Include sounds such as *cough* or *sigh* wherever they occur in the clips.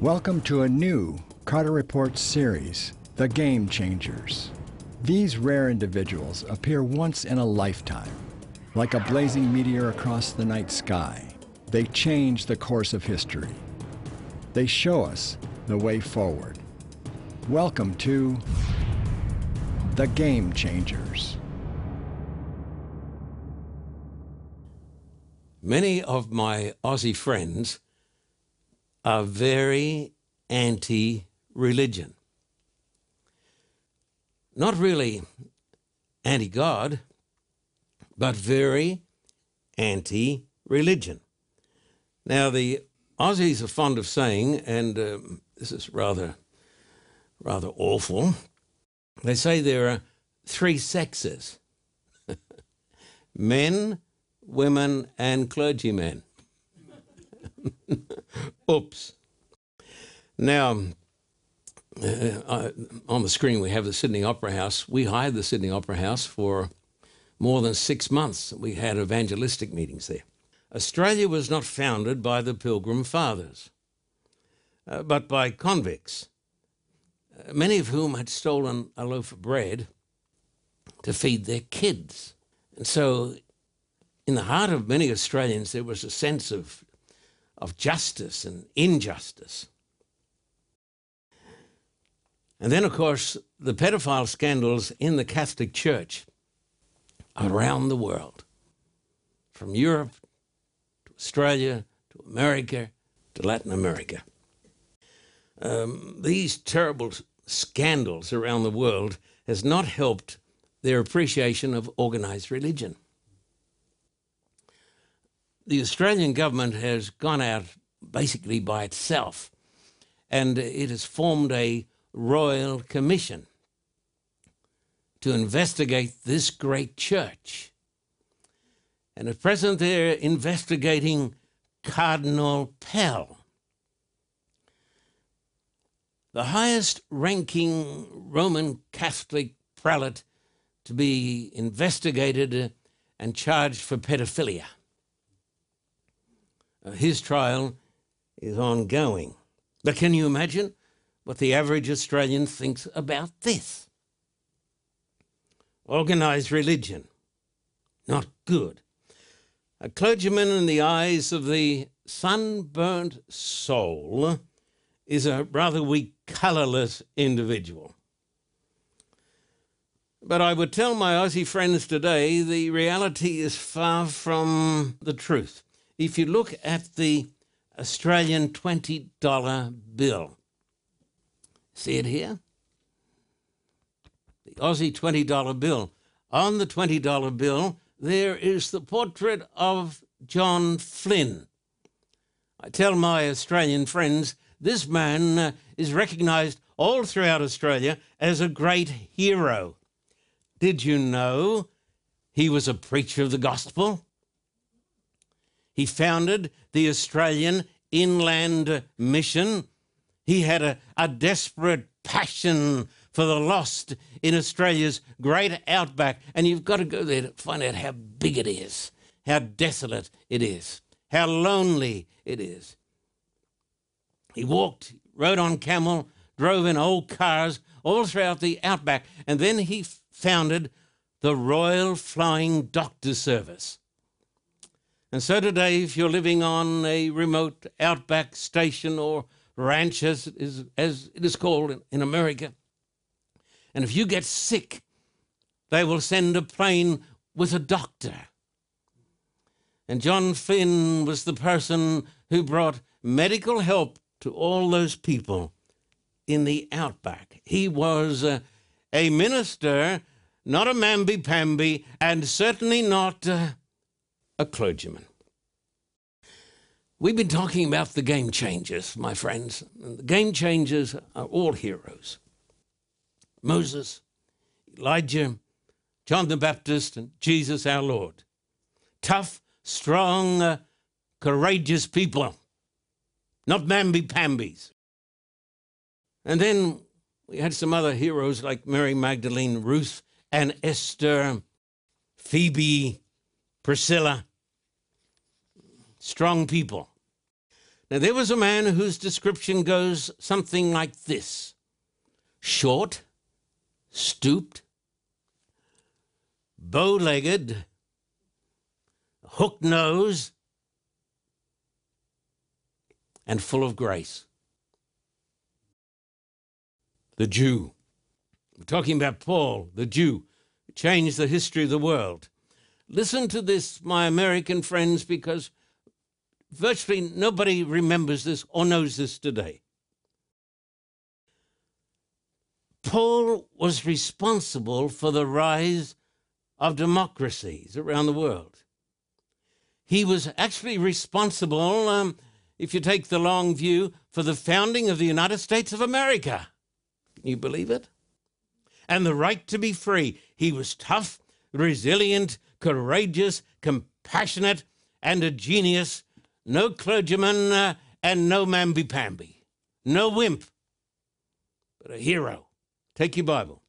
Welcome to a new Carter Report series, The Game Changers. These rare individuals appear once in a lifetime. Like a blazing meteor across the night sky, they change the course of history. They show us the way forward. Welcome to The Game Changers. Many of my Aussie friends are very anti religion. Not really anti God, but very anti religion. Now, the Aussies are fond of saying, and um, this is rather, rather awful, they say there are three sexes *laughs* men, women, and clergymen. Oops. Now, uh, on the screen, we have the Sydney Opera House. We hired the Sydney Opera House for more than six months. We had evangelistic meetings there. Australia was not founded by the Pilgrim Fathers, uh, but by convicts, uh, many of whom had stolen a loaf of bread to feed their kids. And so, in the heart of many Australians, there was a sense of of justice and injustice. And then, of course, the pedophile scandals in the Catholic Church around the world, from Europe to Australia to America to Latin America. Um, these terrible scandals around the world has not helped their appreciation of organized religion the Australian government has gone out basically by itself and it has formed a royal commission to investigate this great church. And at present, they're investigating Cardinal Pell, the highest ranking Roman Catholic prelate to be investigated and charged for pedophilia. His trial is ongoing. But can you imagine what the average Australian thinks about this? Organised religion, not good. A clergyman in the eyes of the sunburnt soul is a rather weak, colourless individual. But I would tell my Aussie friends today the reality is far from the truth if you look at the Australian $20 bill, see it here? The Aussie $20 bill. On the $20 bill, there is the portrait of John Flynn. I tell my Australian friends this man uh, is recognised all throughout Australia as a great hero. Did you know he was a preacher of the gospel? He founded the Australian Inland Mission. He had a, a desperate passion for the lost in Australia's great outback. And you've got to go there to find out how big it is, how desolate it is, how lonely it is. He walked, rode on camel, drove in old cars all throughout the outback, and then he founded the Royal Flying Doctor Service. And so today, if you're living on a remote outback station or ranch, as, is, as it is called in, in America, and if you get sick, they will send a plane with a doctor. And John Flynn was the person who brought medical help to all those people in the outback. He was a minister, not a mamby pamby, and certainly not. Uh, a clergyman. We've been talking about the game changers, my friends. The game changers are all heroes Moses, Elijah, John the Baptist, and Jesus our Lord. Tough, strong, uh, courageous people, not mamby pambies. And then we had some other heroes like Mary Magdalene, Ruth, and Esther, Phoebe, Priscilla strong people. Now, there was a man whose description goes something like this short, stooped, bow legged, hook nose, and full of grace. The Jew. We're talking about Paul, the Jew, changed the history of the world. Listen to this, my American friends, because virtually nobody remembers this or knows this today. Paul was responsible for the rise of democracies around the world. He was actually responsible, um, if you take the long view, for the founding of the United States of America. Can you believe it? And the right to be free. He was tough, resilient, courageous, compassionate, and a genius. No clergyman uh, and no mamby pamby. No wimp, but a hero. Take your Bible.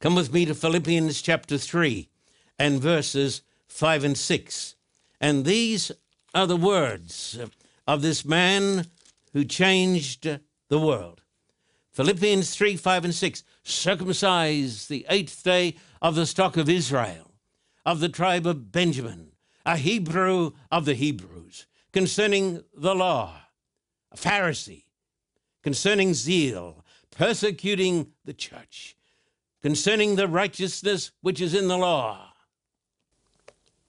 Come with me to Philippians chapter 3 and verses 5 and 6. And these are the words of this man who changed the world. Philippians 3 5 and 6. Circumcised the eighth day of the stock of Israel, of the tribe of Benjamin, a Hebrew of the Hebrews, concerning the law, a Pharisee, concerning zeal, persecuting the church, concerning the righteousness which is in the law,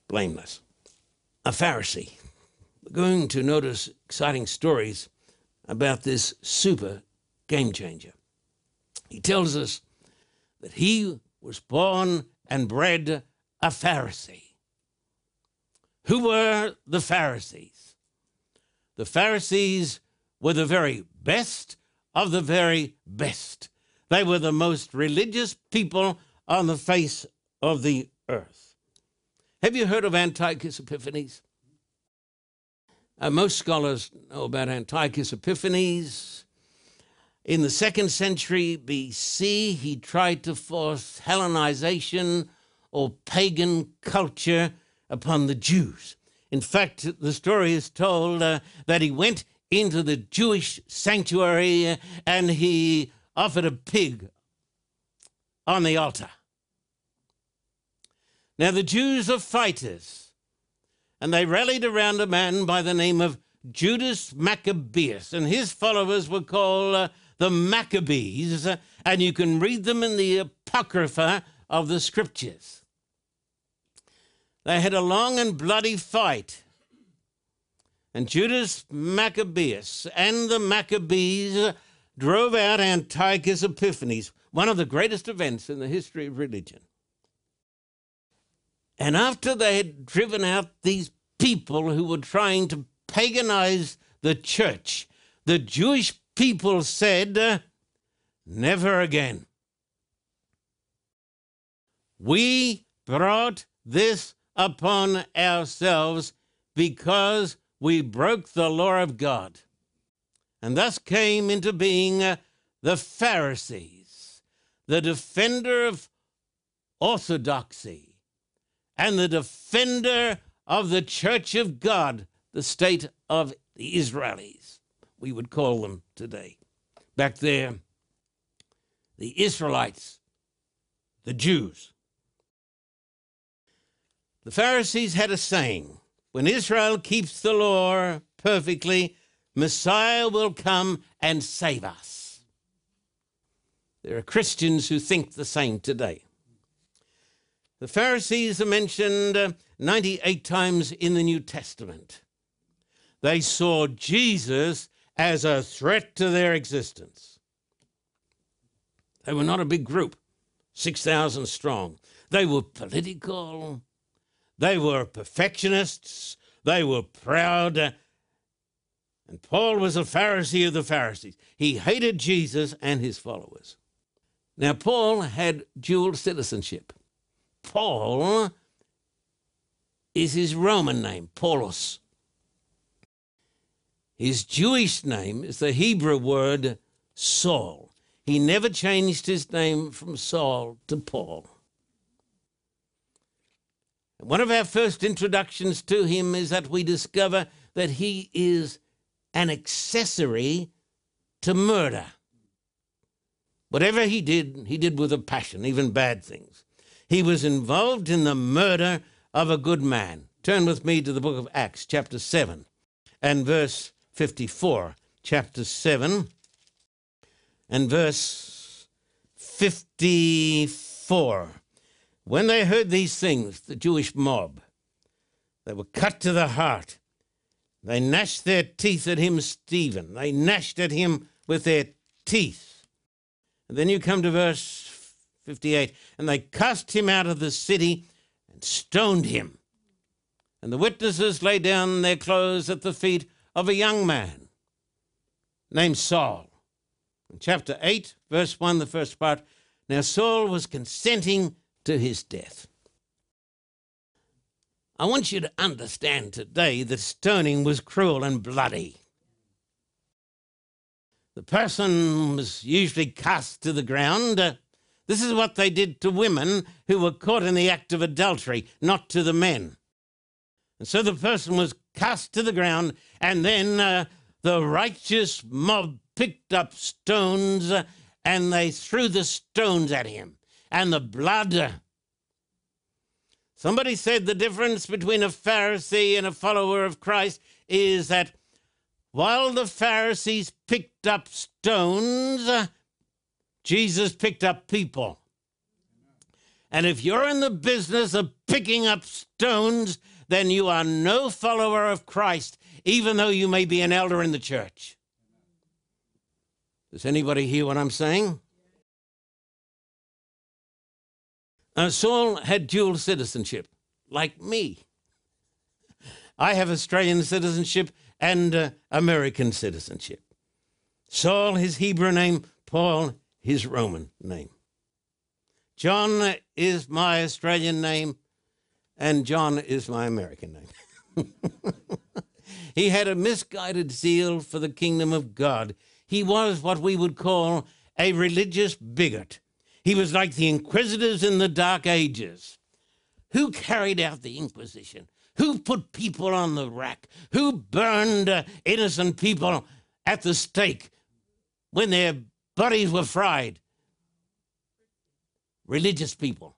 blameless a Pharisee. We're going to notice exciting stories about this super game changer. He tells us that he was born and bred a Pharisee. Who were the Pharisees? The Pharisees were the very best of the very best. They were the most religious people on the face of the earth. Have you heard of Antiochus Epiphanes? Uh, most scholars know about Antiochus Epiphanes. In the second century BC, he tried to force Hellenization or pagan culture upon the Jews. In fact, the story is told uh, that he went into the Jewish sanctuary and he offered a pig on the altar. Now, the Jews are fighters, and they rallied around a man by the name of Judas Maccabeus, and his followers were called uh, the Maccabees, uh, and you can read them in the Apocrypha of the Scriptures. They had a long and bloody fight. And Judas Maccabeus and the Maccabees drove out Antiochus Epiphanes, one of the greatest events in the history of religion. And after they had driven out these people who were trying to paganize the church, the Jewish people said, Never again. We brought this upon ourselves because we broke the law of God. And thus came into being uh, the Pharisees, the defender of orthodoxy, and the defender of the church of God, the state of the Israelis, we would call them today. Back there, the Israelites, the Jews. The Pharisees had a saying when Israel keeps the law perfectly, Messiah will come and save us. There are Christians who think the same today. The Pharisees are mentioned uh, 98 times in the New Testament. They saw Jesus as a threat to their existence. They were not a big group, 6,000 strong. They were political, they were perfectionists, they were proud. And Paul was a Pharisee of the Pharisees. He hated Jesus and his followers. Now, Paul had dual citizenship. Paul is his Roman name, Paulus. His Jewish name is the Hebrew word Saul. He never changed his name from Saul to Paul. One of our first introductions to him is that we discover that he is an accessory to murder. Whatever he did, he did with a passion, even bad things. He was involved in the murder of a good man. Turn with me to the book of Acts, chapter 7, and verse 54. Chapter 7 and verse 54. When they heard these things, the Jewish mob, they were cut to the heart. They gnashed their teeth at him, Stephen. They gnashed at him with their teeth. And then you come to verse 58 and they cast him out of the city and stoned him. And the witnesses laid down their clothes at the feet of a young man named Saul. In chapter 8, verse 1, the first part, now Saul was consenting to his death. I want you to understand today that stoning was cruel and bloody. The person was usually cast to the ground. Uh, this is what they did to women who were caught in the act of adultery, not to the men. And so the person was cast to the ground, and then uh, the righteous mob picked up stones uh, and they threw the stones at him. And the blood. Somebody said the difference between a Pharisee and a follower of Christ is that while the Pharisees picked up stones, Jesus picked up people. And if you're in the business of picking up stones, then you are no follower of Christ, even though you may be an elder in the church. Does anybody hear what I'm saying? Uh, Saul had dual citizenship, like me. I have Australian citizenship and uh, American citizenship. Saul, his Hebrew name, Paul, his Roman name. John is my Australian name, and John is my American name. *laughs* he had a misguided zeal for the kingdom of God. He was what we would call a religious bigot. He was like the inquisitors in the Dark Ages. Who carried out the Inquisition? Who put people on the rack? Who burned uh, innocent people at the stake when their bodies were fried? Religious people.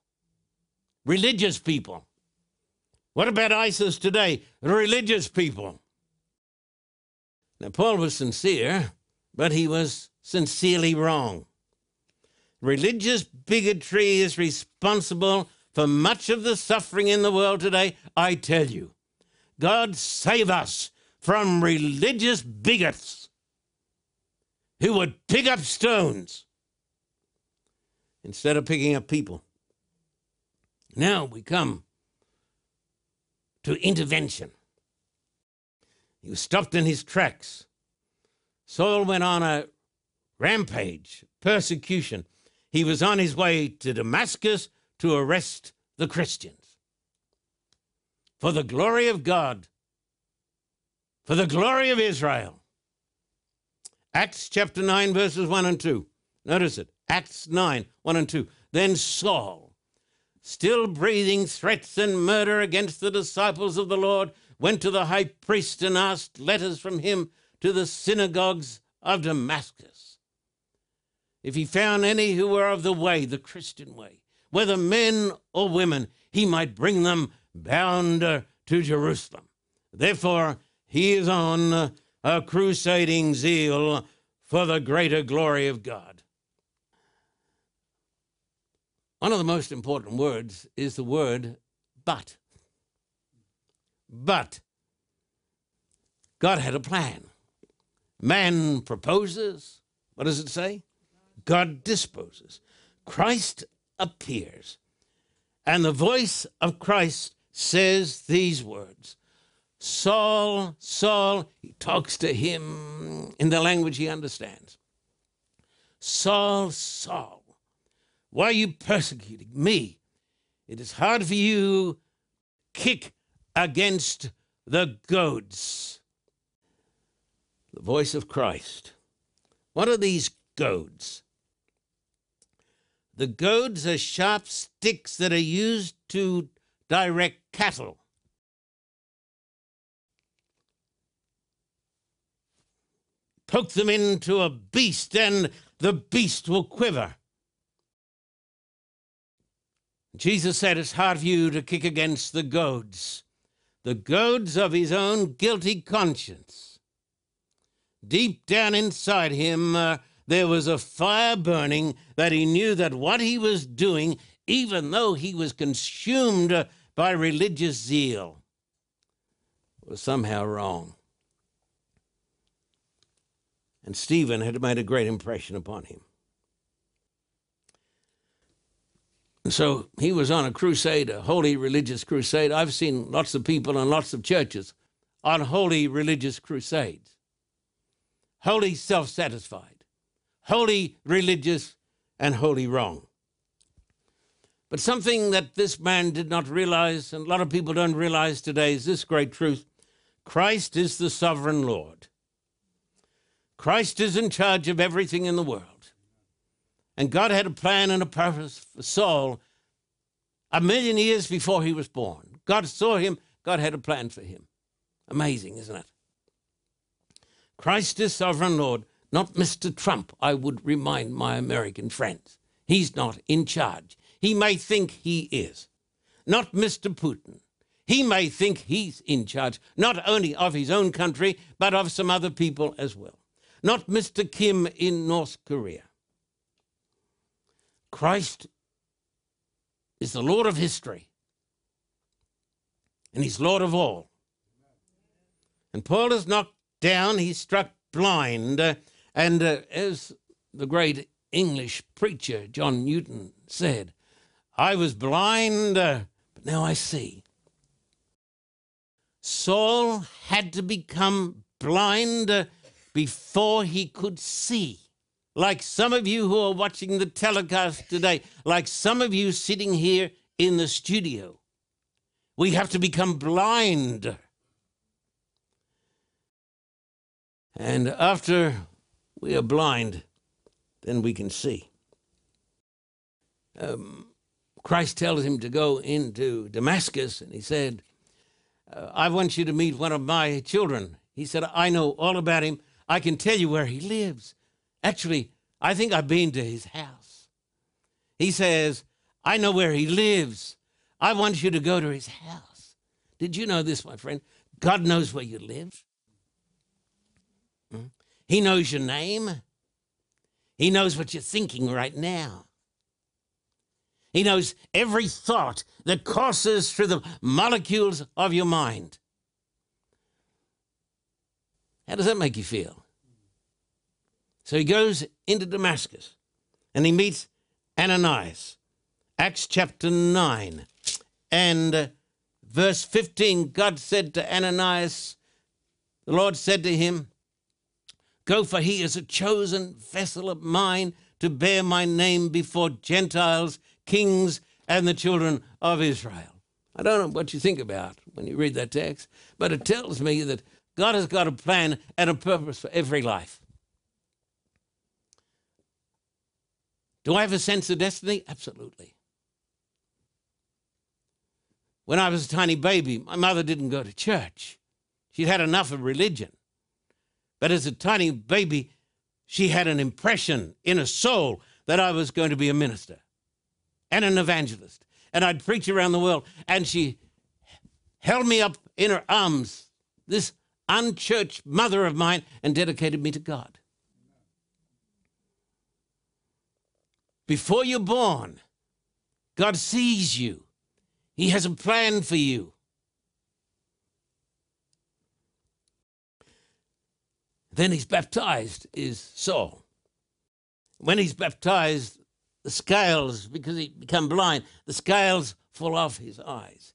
Religious people. What about ISIS today? Religious people. Now, Paul was sincere, but he was sincerely wrong. Religious bigotry is responsible for much of the suffering in the world today. I tell you, God save us from religious bigots who would pick up stones instead of picking up people. Now we come to intervention. He was stopped in his tracks. Saul went on a rampage, persecution. He was on his way to Damascus to arrest the Christians. For the glory of God, for the glory of Israel. Acts chapter 9, verses 1 and 2. Notice it. Acts 9, 1 and 2. Then Saul, still breathing threats and murder against the disciples of the Lord, went to the high priest and asked letters from him to the synagogues of Damascus. If he found any who were of the way, the Christian way, whether men or women, he might bring them bound to Jerusalem. Therefore, he is on a crusading zeal for the greater glory of God. One of the most important words is the word but. But God had a plan. Man proposes. What does it say? God disposes. Christ appears. And the voice of Christ says these words Saul, Saul, he talks to him in the language he understands. Saul, Saul, why are you persecuting me? It is hard for you kick against the goads. The voice of Christ. What are these goads? The goads are sharp sticks that are used to direct cattle. poke them into a beast, and the beast will quiver. Jesus said, It's hard for you to kick against the goads, the goads of his own guilty conscience. Deep down inside him, uh, there was a fire burning that he knew that what he was doing, even though he was consumed by religious zeal, was somehow wrong. And Stephen had made a great impression upon him. So he was on a crusade, a holy religious crusade. I've seen lots of people and lots of churches on holy religious crusades. Holy self satisfied, holy religious, and holy wrong. But something that this man did not realize, and a lot of people don't realize today, is this great truth Christ is the sovereign Lord. Christ is in charge of everything in the world. And God had a plan and a purpose for Saul a million years before he was born. God saw him, God had a plan for him. Amazing, isn't it? Christ is sovereign Lord, not Mr. Trump, I would remind my American friends. He's not in charge. He may think he is. Not Mr. Putin. He may think he's in charge, not only of his own country, but of some other people as well. Not Mr. Kim in North Korea. Christ is the Lord of history, and He's Lord of all. And Paul is knocked down, he's struck blind, uh, and uh, as the great English preacher John Newton said, I was blind, uh, but now I see. Saul had to become blind uh, before he could see like some of you who are watching the telecast today, like some of you sitting here in the studio. We have to become blind. And after we are blind, then we can see. Um, Christ tells him to go into Damascus, and he said, uh, I want you to meet one of my children. He said, I know all about him. I can tell you where he lives. Actually, I think I've been to his house. He says, I know where he lives. I want you to go to his house. Did you know this, my friend? God knows where you live. He knows your name. He knows what you're thinking right now. He knows every thought that courses through the molecules of your mind. How does that make you feel? So he goes into Damascus and he meets Ananias. Acts chapter 9 and verse 15 God said to Ananias, the Lord said to him, Go, for he is a chosen vessel of mine to bear my name before Gentiles, kings, and the children of Israel. I don't know what you think about when you read that text, but it tells me that God has got a plan and a purpose for every life. Do I have a sense of destiny? Absolutely. When I was a tiny baby, my mother didn't go to church. She'd had enough of religion. But as a tiny baby, she had an impression in her soul that I was going to be a minister and an evangelist. And I'd preach around the world. And she held me up in her arms, this unchurched mother of mine, and dedicated me to God. Before you're born, God sees you. He has a plan for you. Then he's baptized, is Saul. When he's baptized, the scales, because he become blind, the scales fall off his eyes.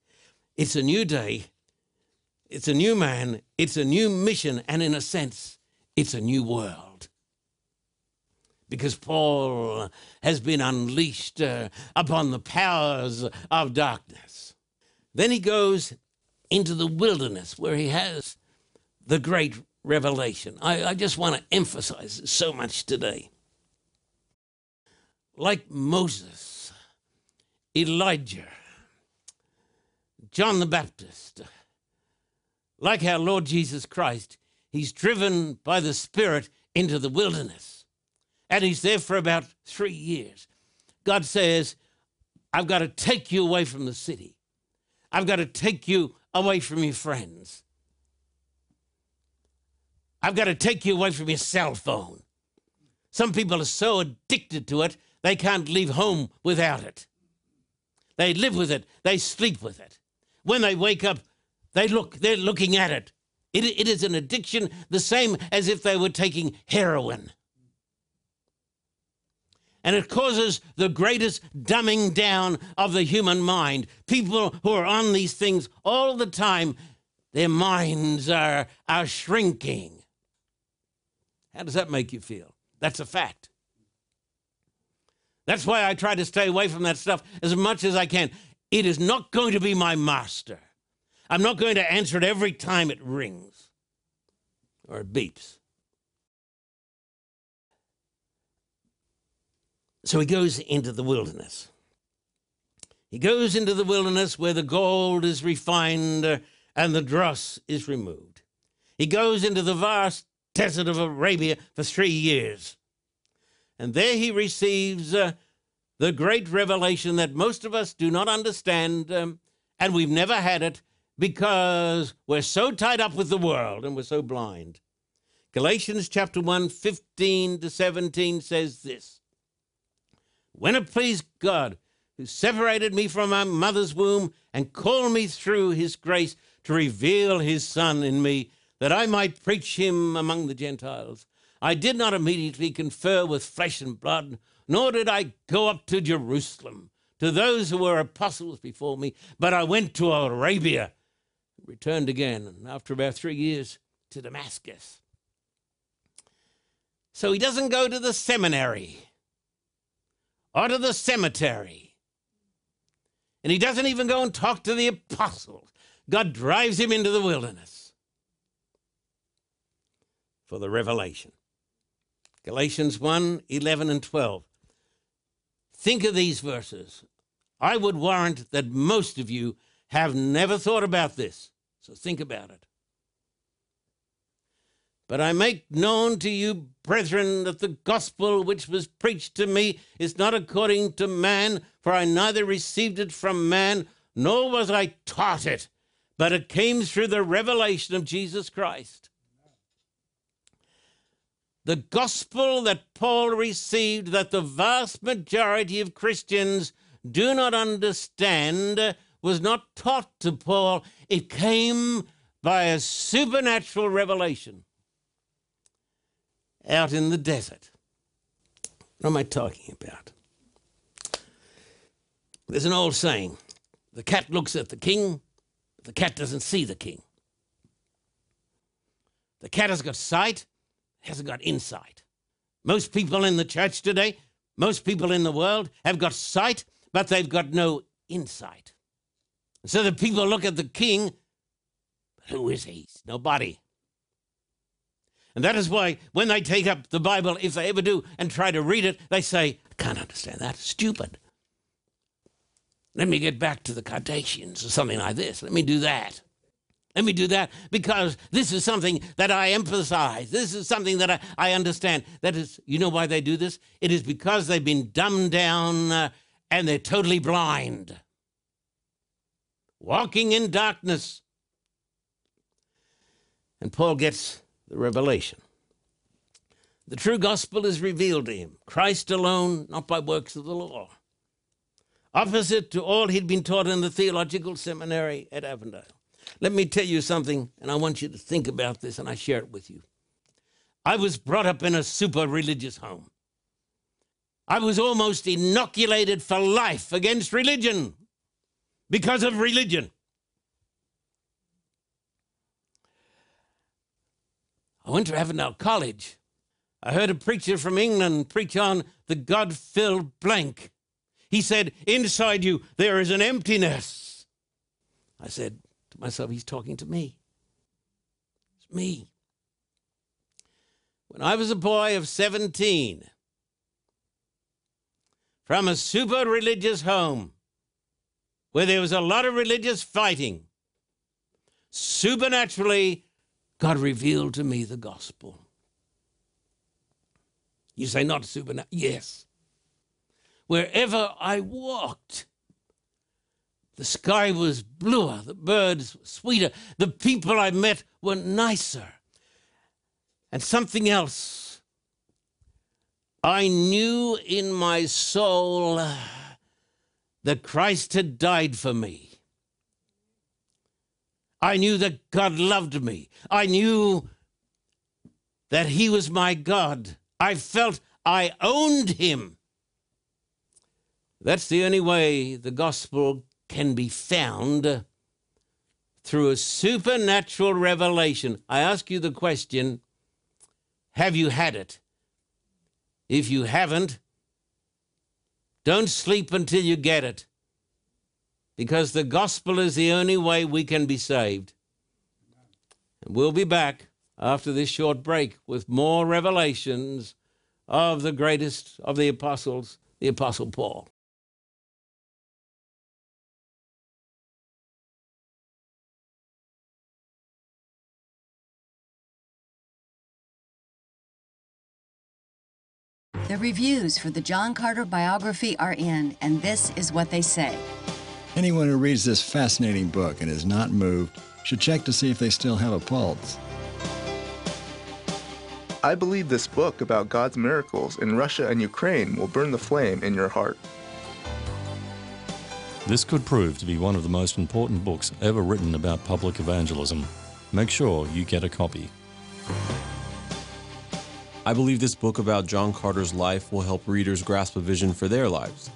It's a new day. It's a new man. It's a new mission. And in a sense, it's a new world because Paul has been unleashed uh, upon the powers of darkness. Then he goes into the wilderness where he has the great revelation. I, I just want to emphasize so much today. Like Moses, Elijah, John the Baptist, like our Lord Jesus Christ, he's driven by the Spirit into the wilderness. And he's there for about three years. God says, I've got to take you away from the city. I've got to take you away from your friends. I've got to take you away from your cell phone. Some people are so addicted to it, they can't leave home without it. They live with it, they sleep with it. When they wake up, they look, they're looking at it. It, it is an addiction the same as if they were taking heroin. And it causes the greatest dumbing down of the human mind. People who are on these things all the time, their minds are, are shrinking. How does that make you feel? That's a fact. That's why I try to stay away from that stuff as much as I can. It is not going to be my master. I'm not going to answer it every time it rings or it beeps. So he goes into the wilderness. He goes into the wilderness where the gold is refined uh, and the dross is removed. He goes into the vast desert of Arabia for three years. And there he receives uh, the great revelation that most of us do not understand, um, and we've never had it because we're so tied up with the world and we're so blind. Galatians chapter 1, 15 to 17 says this When it pleased God, who separated me from my mother's womb and called me through his grace to reveal his Son in me, that I might preach him among the Gentiles. I did not immediately confer with flesh and blood, nor did I go up to Jerusalem to those who were apostles before me, but I went to Arabia, returned again, and after about three years to Damascus. So he doesn't go to the seminary or to the cemetery. And he doesn't even go and talk to the apostles. God drives him into the wilderness for the revelation. Galatians 1 11 and 12. Think of these verses. I would warrant that most of you have never thought about this. So think about it. But I make known to you, brethren, that the gospel which was preached to me is not according to man, for I neither received it from man, nor was I taught it, but it came through the revelation of Jesus Christ. The gospel that Paul received, that the vast majority of Christians do not understand, was not taught to Paul. It came by a supernatural revelation out in the desert. What am I talking about? There's an old saying the cat looks at the king, the cat doesn't see the king. The cat has got sight, hasn't got insight. Most people in the church today, most people in the world have got sight, but they've got no insight. So the people look at the king, but who is he? Nobody. And that is why when they take up the Bible, if they ever do, and try to read it, they say, I can't understand that. Stupid. Let me get back to the Kardashians or something like this. Let me do that. Let me do that because this is something that I emphasize. This is something that I, I understand. That is, you know why they do this? It is because they've been dumbed down uh, and they're totally blind. Walking in darkness. And Paul gets the revelation. The true gospel is revealed to him, Christ alone, not by works of the law. Opposite to all he'd been taught in the theological seminary at Avondale. Let me tell you something, and I want you to think about this, and I share it with you. I was brought up in a super religious home. I was almost inoculated for life against religion because of religion. I went to Avondale College. I heard a preacher from England preach on the God filled blank. He said, Inside you, there is an emptiness. I said myself, He's talking to me. It's me. When I was a boy of 17, from a super religious home where there was a lot of religious fighting, supernaturally God revealed to me the gospel. You say not supernatural? Yes. Wherever I walked, the sky was bluer, the birds sweeter, the people I met were nicer. And something else. I knew in my soul that Christ had died for me. I knew that God loved me. I knew that He was my God. I felt I owned Him. That's the only way the gospel can be found through a supernatural revelation. I ask you the question have you had it? If you haven't, don't sleep until you get it because the gospel is the only way we can be saved. And we'll be back after this short break with more revelations of the greatest of the apostles, the Apostle Paul. The reviews for the John Carter biography are in, and this is what they say. Anyone who reads this fascinating book and is not moved should check to see if they still have a pulse. I believe this book about God's miracles in Russia and Ukraine will burn the flame in your heart. This could prove to be one of the most important books ever written about public evangelism. Make sure you get a copy. I believe this book about John Carter's life will help readers grasp a vision for their lives.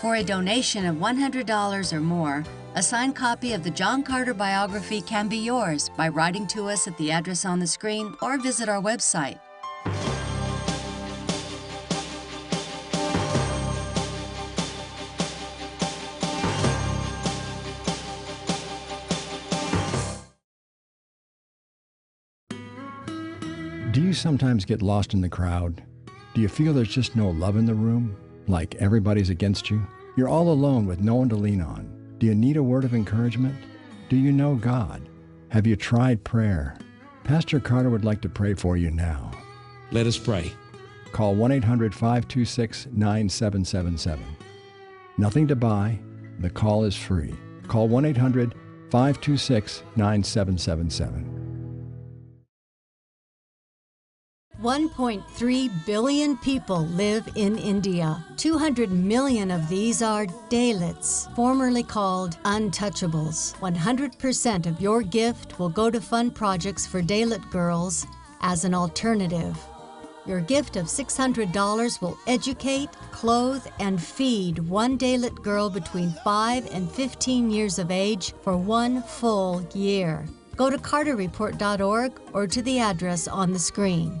For a donation of $100 or more, a signed copy of the John Carter biography can be yours by writing to us at the address on the screen or visit our website. Do you sometimes get lost in the crowd? Do you feel there's just no love in the room? Like everybody's against you? You're all alone with no one to lean on. Do you need a word of encouragement? Do you know God? Have you tried prayer? Pastor Carter would like to pray for you now. Let us pray. Call 1 800 526 9777. Nothing to buy. The call is free. Call 1 800 526 9777. 1.3 billion people live in India. 200 million of these are Dalits, formerly called untouchables. 100% of your gift will go to fund projects for Dalit girls as an alternative. Your gift of $600 will educate, clothe, and feed one Dalit girl between 5 and 15 years of age for one full year. Go to carterreport.org or to the address on the screen.